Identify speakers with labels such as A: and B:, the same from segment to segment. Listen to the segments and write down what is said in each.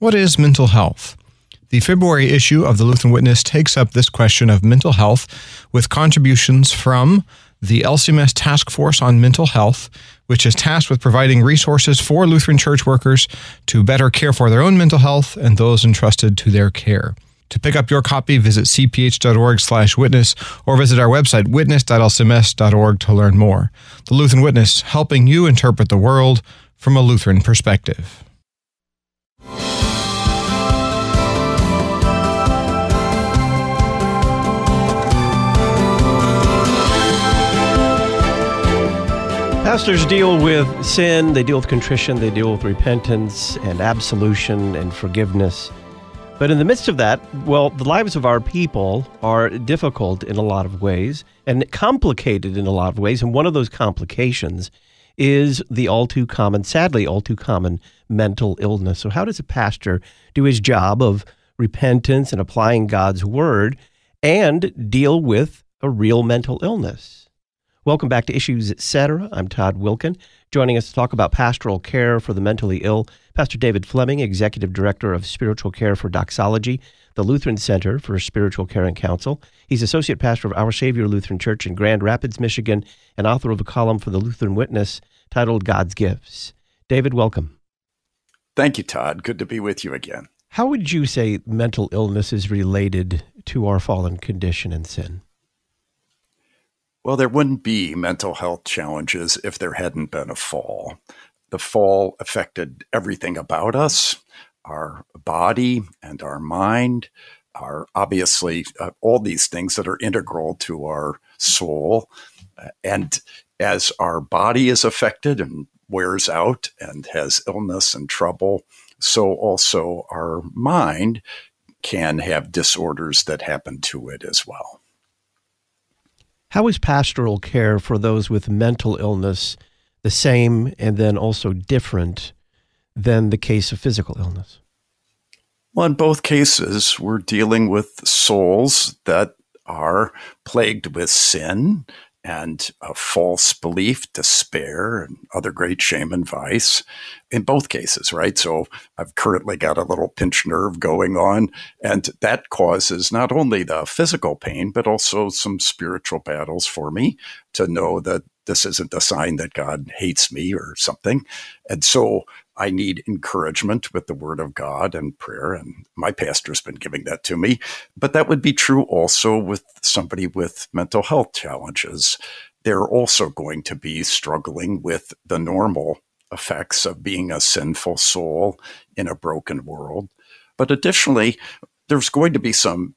A: What is mental health? The February issue of the Lutheran Witness takes up this question of mental health with contributions from the LCMS Task Force on Mental Health, which is tasked with providing resources for Lutheran church workers to better care for their own mental health and those entrusted to their care. To pick up your copy, visit cph.org/witness or visit our website witness.lcms.org to learn more. The Lutheran Witness, helping you interpret the world from a Lutheran perspective.
B: Pastors deal with sin, they deal with contrition, they deal with repentance and absolution and forgiveness. But in the midst of that, well, the lives of our people are difficult in a lot of ways and complicated in a lot of ways. And one of those complications is the all too common, sadly, all too common mental illness. So, how does a pastor do his job of repentance and applying God's word and deal with a real mental illness? Welcome back to Issues Etc. I'm Todd Wilken. Joining us to talk about pastoral care for the mentally ill, Pastor David Fleming, Executive Director of Spiritual Care for Doxology, the Lutheran Center for Spiritual Care and Counsel. He's Associate Pastor of Our Savior Lutheran Church in Grand Rapids, Michigan, and author of a column for the Lutheran Witness titled God's Gifts. David, welcome.
C: Thank you, Todd. Good to be with you again.
B: How would you say mental illness is related to our fallen condition and sin?
C: Well, there wouldn't be mental health challenges if there hadn't been a fall. The fall affected everything about us our body and our mind, are obviously uh, all these things that are integral to our soul. And as our body is affected and wears out and has illness and trouble, so also our mind can have disorders that happen to it as well.
B: How is pastoral care for those with mental illness the same and then also different than the case of physical illness?
C: Well, in both cases, we're dealing with souls that are plagued with sin and a false belief, despair, and other great shame and vice in both cases, right? So I've currently got a little pinched nerve going on, and that causes not only the physical pain, but also some spiritual battles for me to know that this isn't a sign that God hates me or something. And so I need encouragement with the word of God and prayer. And my pastor's been giving that to me. But that would be true also with somebody with mental health challenges. They're also going to be struggling with the normal effects of being a sinful soul in a broken world. But additionally, there's going to be some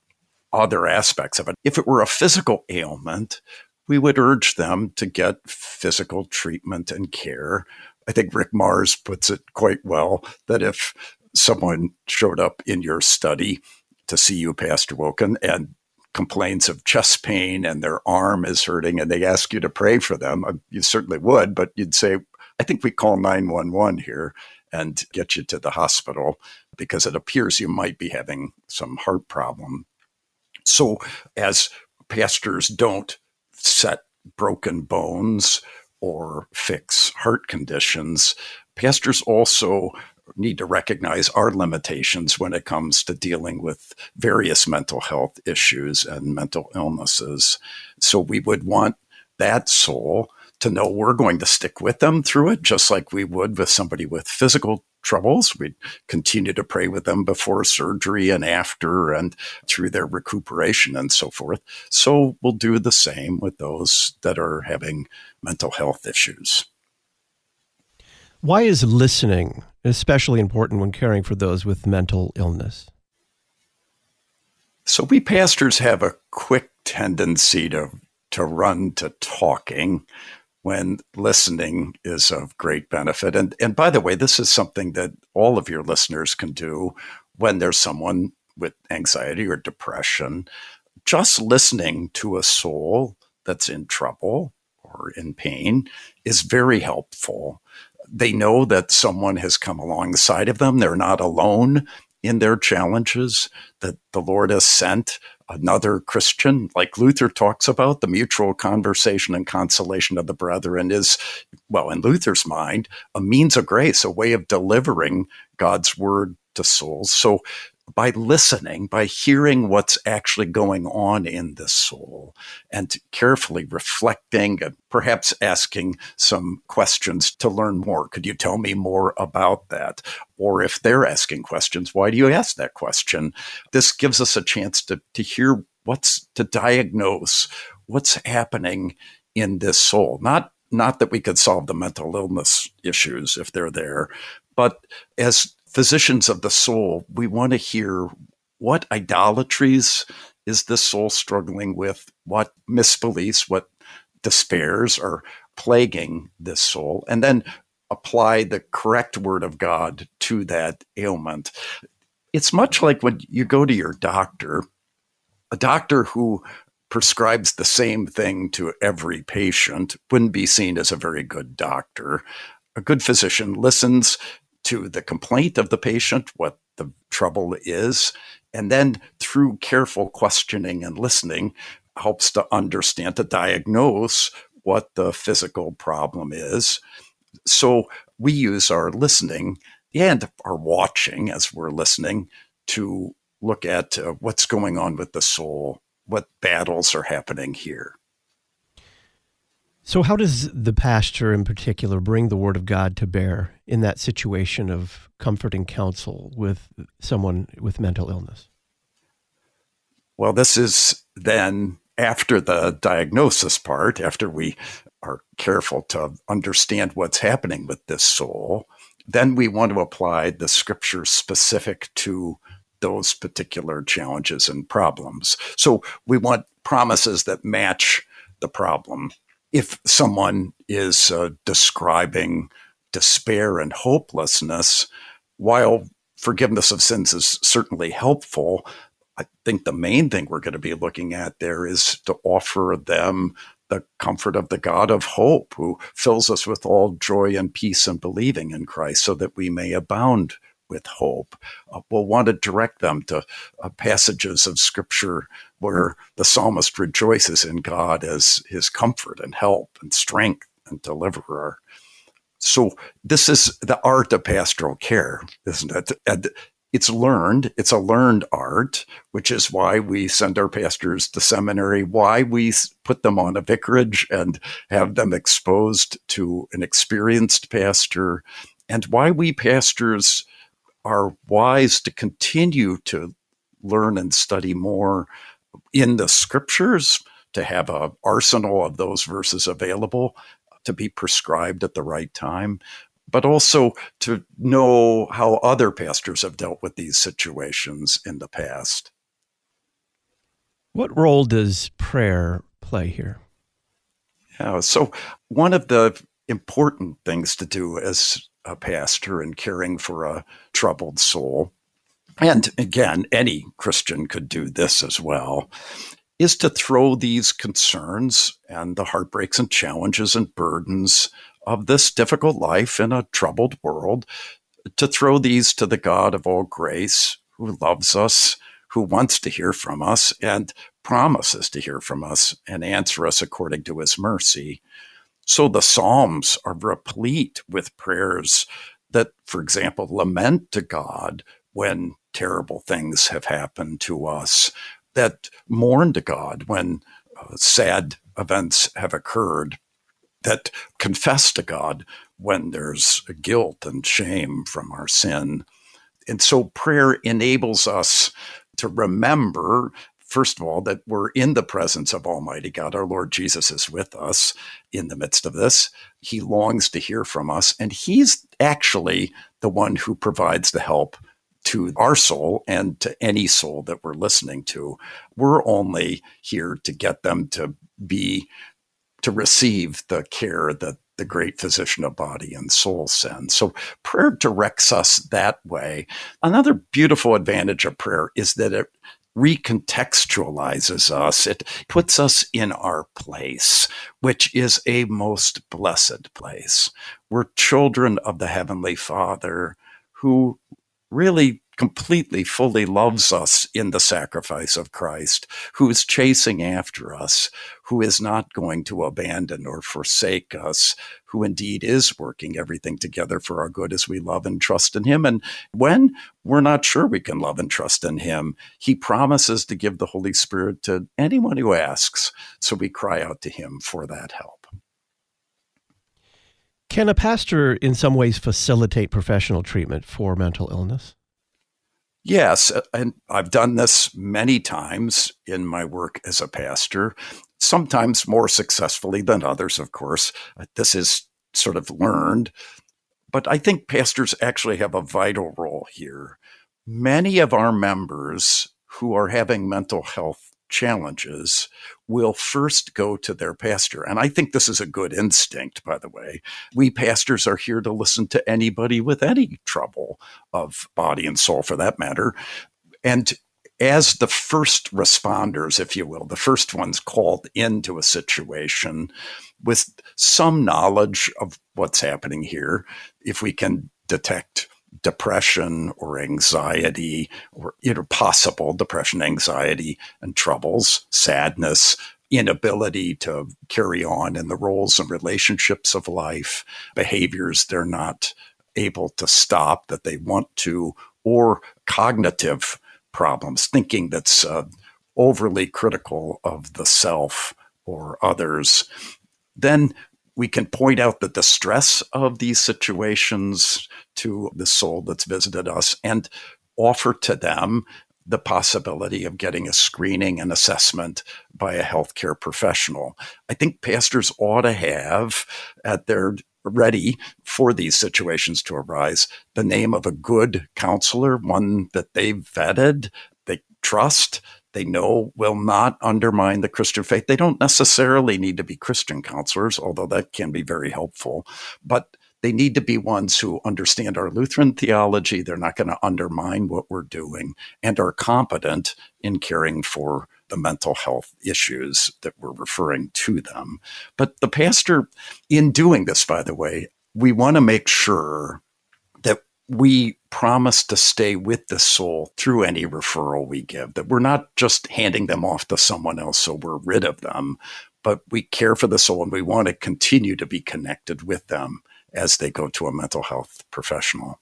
C: other aspects of it. If it were a physical ailment, we would urge them to get physical treatment and care I think Rick Marrs puts it quite well that if someone showed up in your study to see you, Pastor Wilken, and complains of chest pain and their arm is hurting and they ask you to pray for them, uh, you certainly would, but you'd say, I think we call 911 here and get you to the hospital because it appears you might be having some heart problem. So, as pastors don't set broken bones or fix heart conditions, pastors also need to recognize our limitations when it comes to dealing with various mental health issues and mental illnesses. So we would want that soul to know we're going to stick with them through it, just like we would with somebody with physical troubles. We'd continue to pray with them before surgery and after and through their recuperation and so forth. So we'll do the same with those that are having mental health issues.
B: Why is listening especially important when caring for those with mental illness?
C: So we pastors have a quick tendency to to run to talking when listening is of great benefit. And and by the way, this is something that all of your listeners can do when there's someone with anxiety or depression. Just listening to a soul that's in trouble or in pain is very helpful. They know that someone has come alongside of them. They're not alone in their challenges, that the Lord has sent another Christian, like Luther talks about, the mutual conversation and consolation of the brethren is, well, in Luther's mind, a means of grace, a way of delivering God's word to souls. So by listening, by hearing what's actually going on in the soul and carefully reflecting and perhaps asking some questions to learn more. Could you tell me more about that? Or if they're asking questions, why do you ask that question? This gives us a chance to, to hear what's to diagnose what's happening in this soul. Not not that we could solve the mental illness issues if they're there, but as physicians of the soul, we want to hear what idolatries is the soul struggling with, what misbeliefs, what despairs are plaguing this soul, and then apply the correct word of God to that ailment. It's much like when you go to your doctor, a doctor who prescribes the same thing to every patient wouldn't be seen as a very good doctor. A good physician listens to the complaint of the patient, what the trouble is, and then through careful questioning and listening, helps to understand, to diagnose what the physical problem is. So we use our listening and our watching as we're listening to look at uh, what's going on with the soul, what battles are happening here.
B: So, how does the pastor in particular bring the word of God to bear in that situation of comfort and counsel with someone with mental illness?
C: Well, this is then after the diagnosis part, after we are careful to understand what's happening with this soul, then we want to apply the scripture specific to those particular challenges and problems. So we want promises that match the problem if someone is uh, describing despair and hopelessness, while forgiveness of sins is certainly helpful, I think the main thing we're going to be looking at there is to offer them the comfort of the God of hope, who fills us with all joy and peace and believing in Christ, so that we may abound with hope. Uh, we'll want to direct them to uh, passages of scripture where the psalmist rejoices in God as his comfort and help and strength and deliverer. So this is the art of pastoral care, isn't it? And it's learned. It's a learned art, which is why we send our pastors to seminary, why we put them on a vicarage and have them exposed to an experienced pastor, and why we pastors are wise to continue to learn and study more in the scriptures, to have an arsenal of those verses available to be prescribed at the right time, but also to know how other pastors have dealt with these situations in the past.
B: What role does prayer play here?
C: Yeah, so one of the important things to do as a pastor and caring for a troubled soul, and again, any Christian could do this as well, is to throw these concerns and the heartbreaks and challenges and burdens of this difficult life in a troubled world, to throw these to the God of all grace who loves us, who wants to hear from us, and promises to hear from us and answer us according to his mercy. So the Psalms are replete with prayers that, for example, lament to God when terrible things have happened to us, that mourn to God when uh, sad events have occurred, that confess to God when there's guilt and shame from our sin. And so prayer enables us to remember first of all, that we're in the presence of Almighty God. Our Lord Jesus is with us in the midst of this. He longs to hear from us, and He's actually the one who provides the help to our soul and to any soul that we're listening to. We're only here to get them to be, to receive the care that the great physician of body and soul sends. So prayer directs us that way. Another beautiful advantage of prayer is that it recontextualizes us. It puts us in our place, which is a most blessed place. We're children of the Heavenly Father who really completely, fully loves us in the sacrifice of Christ, who is chasing after us, who is not going to abandon or forsake us, who indeed is working everything together for our good as we love and trust in Him. And when we're not sure we can love and trust in Him, He promises to give the Holy Spirit to anyone who asks. So we cry out to Him for that help.
B: Can a pastor, in some ways, facilitate professional treatment for mental illness?
C: Yes, uh, and I've done this many times in my work as a pastor, sometimes more successfully than others, of course. Uh, this is sort of learned. But I think pastors actually have a vital role here. Many of our members who are having mental health challenges will first go to their pastor. And I think this is a good instinct, by the way. We pastors are here to listen to anybody with any trouble of body and soul, for that matter. And as the first responders, if you will, the first ones called into a situation with some knowledge of what's happening here, if we can detect depression or anxiety or you know, possible depression, anxiety, and troubles, sadness, inability to carry on in the roles and relationships of life, behaviors they're not able to stop that they want to, or cognitive problems, thinking that's uh, overly critical of the self or others, then we can point out the distress of these situations to the soul that's visited us and offer to them the possibility of getting a screening and assessment by a healthcare professional. I think pastors ought to have at their ready for these situations to arise the name of a good counselor, one that they've vetted, they trust, they know will not undermine the Christian faith. They don't necessarily need to be Christian counselors, although that can be very helpful, but they need to be ones who understand our Lutheran theology. They're not going to undermine what we're doing and are competent in caring for the mental health issues that we're referring to them. But the pastor, in doing this, by the way, we want to make sure we promise to stay with the soul through any referral we give, that we're not just handing them off to someone else so we're rid of them, but we care for the soul and we want to continue to be connected with them as they go to a mental health professional.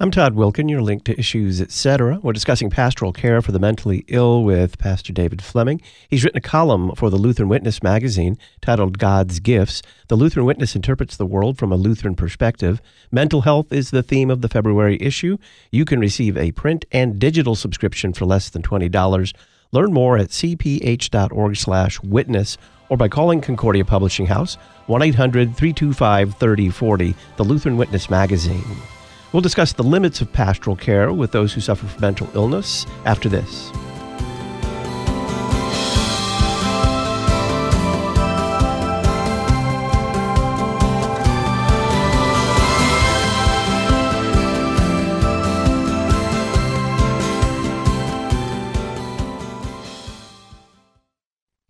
B: I'm Todd Wilken. You're linked to Issues Etc. We're discussing pastoral care for the mentally ill with Pastor David Fleming. He's written a column for the Lutheran Witness magazine titled God's Gifts. The Lutheran Witness interprets the world from a Lutheran perspective. Mental health is the theme of the February issue. You can receive a print and digital subscription for less than $20. Learn more at cph.org/witness or by calling Concordia Publishing House 1 800 325 3040, the Lutheran Witness magazine. We'll discuss the limits of pastoral care with those who suffer from mental illness after this.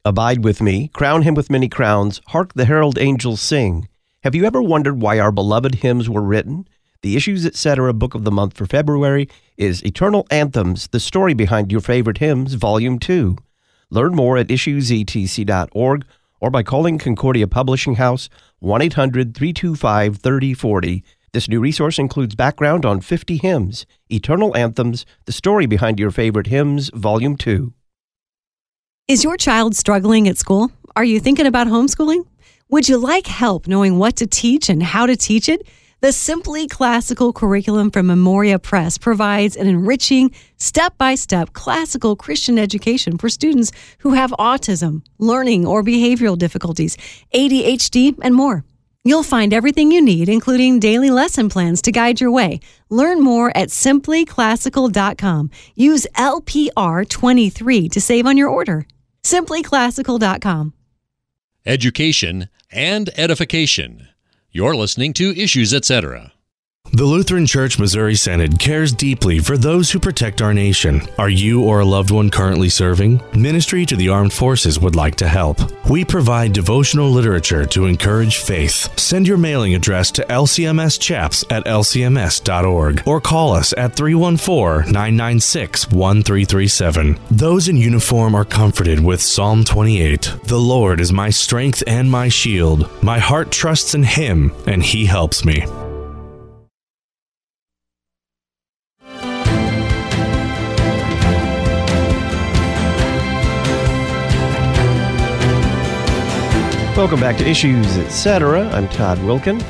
B: Abide with me, crown him with many crowns, hark the herald angels sing. Have you ever wondered why our beloved hymns were written? The Issues Etc. book of the month for February is Eternal Anthems, the story behind your favorite hymns, Volume 2. Learn more at issuesetc.org or by calling Concordia Publishing House 1 800 325 3040. This new resource includes background on 50 hymns, Eternal Anthems, the story behind your favorite hymns, Volume 2.
D: Is your child struggling at school? Are you thinking about homeschooling? Would you like help knowing what to teach and how to teach it? The Simply Classical curriculum from Memoria Press provides an enriching, step by step classical Christian education for students who have autism, learning or behavioral difficulties, ADHD, and more. You'll find everything you need, including daily lesson plans to guide your way. Learn more at simplyclassical.com. Use LPR23 to save on your order simplyclassical.com.
E: Education and edification. You're listening to Issues Etc. The Lutheran Church Missouri Synod cares deeply for those who protect our nation. Are you or a loved one currently serving? Ministry to the Armed Forces would like to help. We provide devotional literature to encourage faith. Send your mailing address to LCMS chaps at lcms.org or call us at 314 996 1337. Those in uniform are comforted with Psalm 28 The Lord is my strength and my shield. My heart trusts in Him, and He helps me.
B: Welcome back to Issues Etc. I'm Todd Wilken.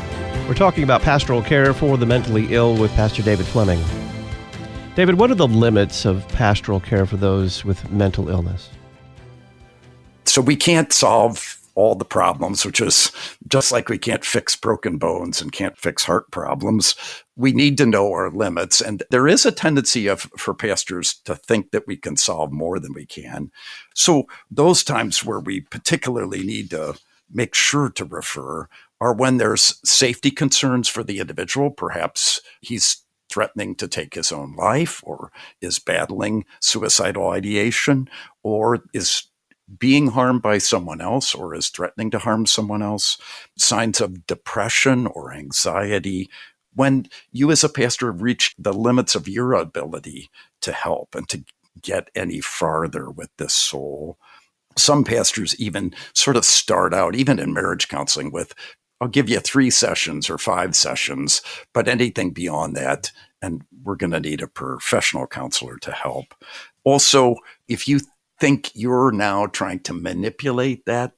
B: We're talking about pastoral care for the mentally ill with Pastor David Fleming. David, what are the limits of pastoral care for those with mental illness?
C: So we can't solve all the problems, which is just like we can't fix broken bones and can't fix heart problems. We need to know our limits. And there is a tendency of for pastors to think that we can solve more than we can. So those times where we particularly need to make sure to refer are when there's safety concerns for the individual. Perhaps he's threatening to take his own life or is battling suicidal ideation or is being harmed by someone else or is threatening to harm someone else, signs of depression or anxiety. When you, as a pastor, have reached the limits of your ability to help and to get any farther with this soul, some pastors even sort of start out, even in marriage counseling, with I'll give you three sessions or five sessions, but anything beyond that, and we're going to need a professional counselor to help. Also, if you think you're now trying to manipulate that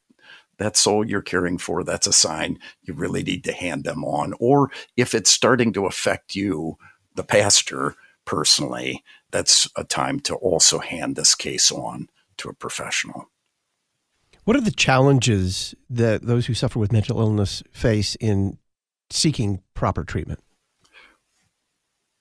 C: that soul you're caring for, that's a sign you really need to hand them on. Or if it's starting to affect you, the pastor personally, that's a time to also hand this case on to a professional.
B: What are the challenges that those who suffer with mental illness face in seeking proper treatment?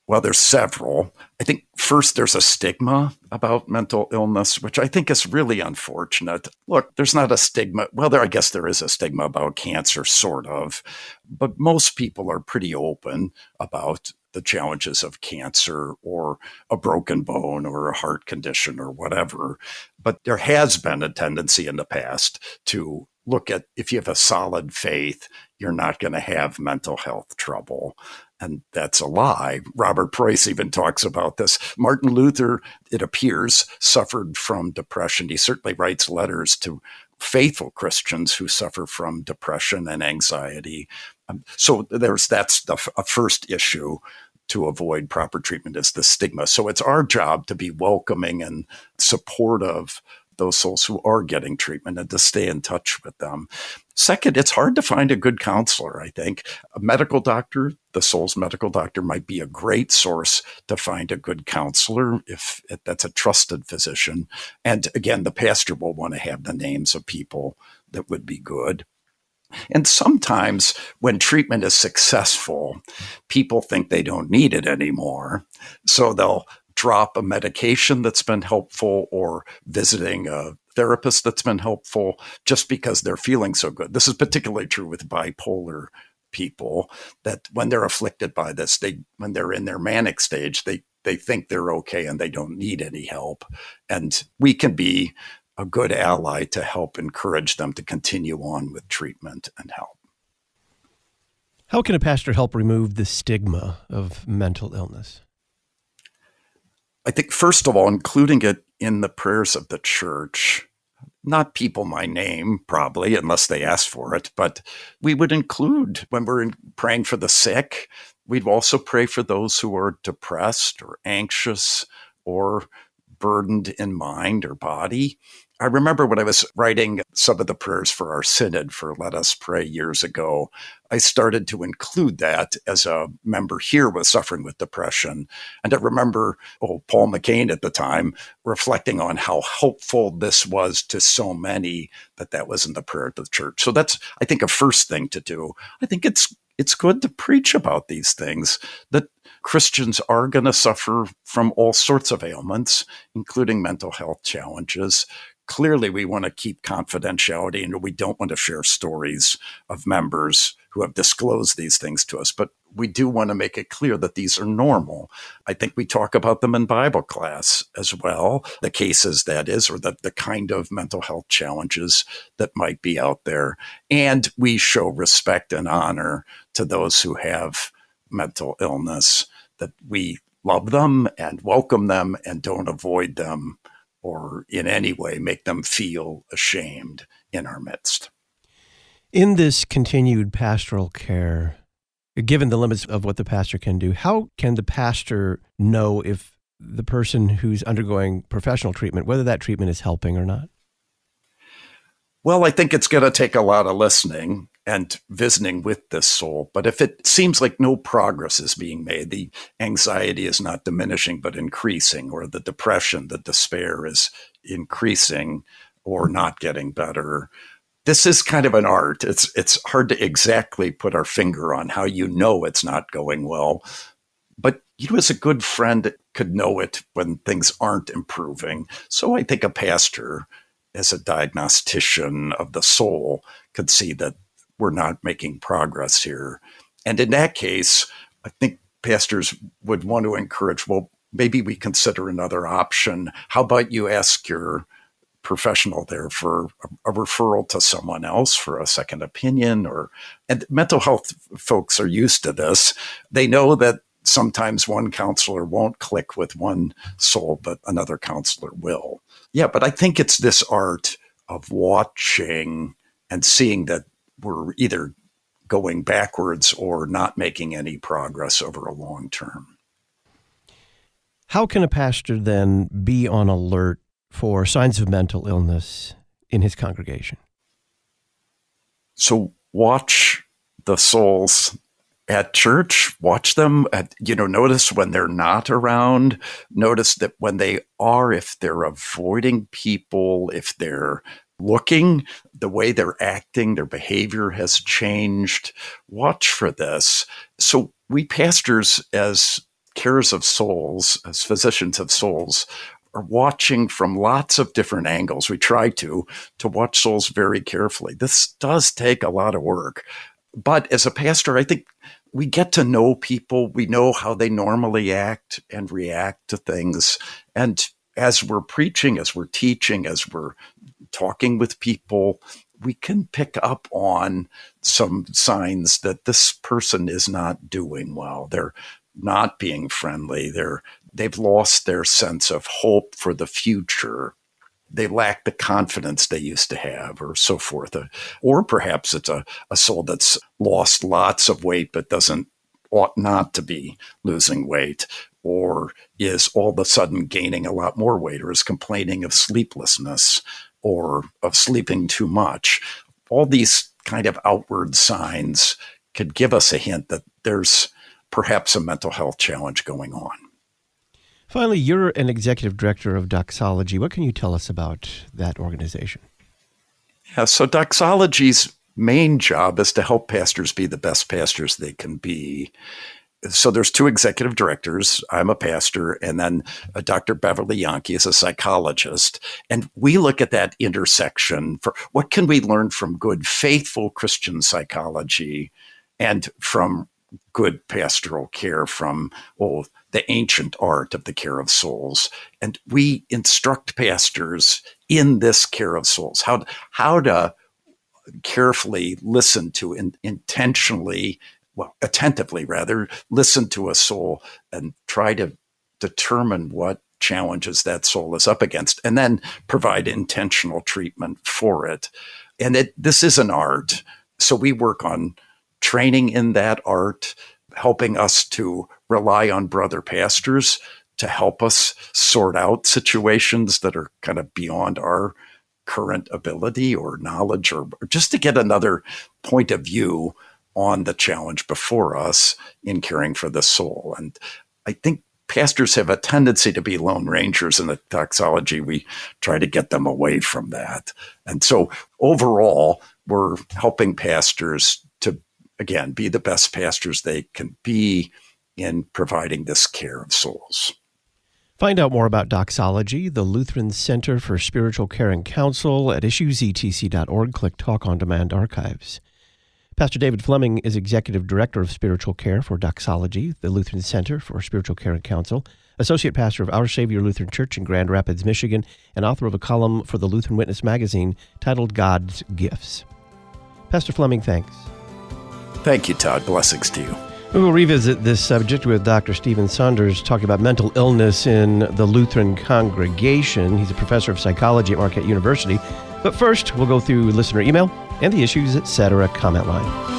C: Well, there's several. I think first there's a stigma about mental illness, which I think is really unfortunate. Look, there's not a stigma. Well, there I guess there is a stigma about cancer, sort of, but most people are pretty open about the challenges of cancer or a broken bone or a heart condition or whatever. But there has been a tendency in the past to look at if you have a solid faith, you're not going to have mental health trouble. And that's a lie. Robert Preus even talks about this. Martin Luther, it appears, suffered from depression. He certainly writes letters to faithful Christians who suffer from depression and anxiety. Um, so there's that's the f- first issue to avoid proper treatment is the stigma. So it's our job to be welcoming and supportive those souls who are getting treatment and to stay in touch with them. Second, it's hard to find a good counselor, I think. A medical doctor, the soul's medical doctor, might be a great source to find a good counselor if, if that's a trusted physician. And again, the pastor will want to have the names of people that would be good. And sometimes when treatment is successful, people think they don't need it anymore. So they'll drop a medication that's been helpful or visiting a therapist that's been helpful just because they're feeling so good. This is particularly true with bipolar people that when they're afflicted by this, they when they're in their manic stage, they they think they're okay and they don't need any help. And we can be a good ally to help encourage them to continue on with treatment and help.
B: How can a pastor help remove the stigma of mental illness?
C: I think, first of all, including it in the prayers of the church, not people my name, probably, unless they ask for it, but we would include when we're praying for the sick, we'd also pray for those who are depressed or anxious or burdened in mind or body. I remember when I was writing some of the prayers for our synod for Let Us Pray years ago, I started to include that as a member here was suffering with depression. And I remember oh, Paul McCain at the time reflecting on how helpful this was to so many that that was in the prayer of the church. So that's, I think, a first thing to do. I think it's it's good to preach about these things that Christians are going to suffer from all sorts of ailments, including mental health challenges. Clearly we want to keep confidentiality and we don't want to share stories of members who have disclosed these things to us. But we do want to make it clear that these are normal. I think we talk about them in Bible class as well, the cases that is, or the, the kind of mental health challenges that might be out there. And we show respect and honor to those who have mental illness, that we love them and welcome them and don't avoid them or in any way make them feel ashamed in our midst.
B: In this continued pastoral care, given the limits of what the pastor can do, how can the pastor know if the person who's undergoing professional treatment, whether that treatment is helping or not?
C: Well, I think it's going to take a lot of listening and visiting with this soul. But if it seems like no progress is being made, the anxiety is not diminishing but increasing, or the depression, the despair is increasing or not getting better. This is kind of an art. It's it's hard to exactly put our finger on how you know it's not going well. But you as a good friend could know it when things aren't improving. So I think a pastor as a diagnostician of the soul could see that we're not making progress here. And in that case, I think pastors would want to encourage, well, maybe we consider another option. How about you ask your professional there for a, referral to someone else for a second opinion or and mental health folks are used to this. They know that sometimes one counselor won't click with one soul, but another counselor will. Yeah, but I think it's this art of watching and seeing that we're either going backwards or not making any progress over a long term.
B: How can a pastor then be on alert for signs of mental illness in his congregation?
C: So watch the souls at church, watch them at, you know, notice when they're not around, notice that when they are, if they're avoiding people, if they're looking, the way they're acting, their behavior has changed. Watch for this. So, we pastors, as carers of souls, as physicians of souls, are watching from lots of different angles. We try to to watch souls very carefully. This does take a lot of work. But as a pastor, I think we get to know people. We know how they normally act and react to things. And as we're preaching, as we're teaching, as we're talking with people, we can pick up on some signs that this person is not doing well. They're not being friendly. They're they've lost their sense of hope for the future. They lack the confidence they used to have, or so forth. Uh, or perhaps it's a, a soul that's lost lots of weight but doesn't ought not to be losing weight or is all of a sudden gaining a lot more weight or is complaining of sleeplessness or of sleeping too much. All these kind of outward signs could give us a hint that there's perhaps a mental health challenge going on.
B: Finally, you're an executive director of Doxology. What can you tell us about that organization?
C: Yeah, so Doxology's main job is to help pastors be the best pastors they can be so there's two executive directors. I'm a pastor, and then uh, Dr. Beverly Yahnke is a psychologist. And we look at that intersection for what can we learn from good, faithful Christian psychology and from good pastoral care from oh, the ancient art of the care of souls. And we instruct pastors in this care of souls, how, how to carefully listen to and intentionally well, attentively rather, listen to a soul and try to determine what challenges that soul is up against and then provide intentional treatment for it. And it, this is an art. So we work on training in that art, helping us to rely on brother pastors to help us sort out situations that are kind of beyond our current ability or knowledge or, or just to get another point of view on the challenge before us in caring for the soul. And I think pastors have a tendency to be lone rangers in the doxology. We try to get them away from that. And so overall, we're helping pastors to, again, be the best pastors they can be in providing this care of souls.
B: Find out more about Doxology, the Lutheran Center for Spiritual Care and Counsel at issuesetc.org. Click Talk on Demand Archives. Pastor David Fleming is Executive Director of Spiritual Care for Doxology, the Lutheran Center for Spiritual Care and Counsel, Associate Pastor of Our Savior Lutheran Church in Grand Rapids, Michigan, and author of a column for the Lutheran Witness magazine titled God's Gifts. Pastor Fleming, thanks.
C: Thank you, Todd. Blessings to you.
B: We will revisit this subject with Dr. Stephen Saunders talking about mental illness in the Lutheran congregation. He's a professor of psychology at Marquette University. But first, we'll go through listener email and the issues, etc. comment line.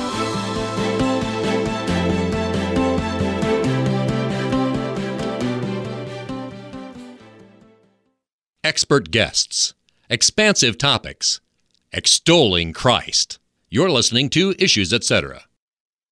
F: Expert guests, expansive topics, extolling Christ. You're listening to Issues, etc.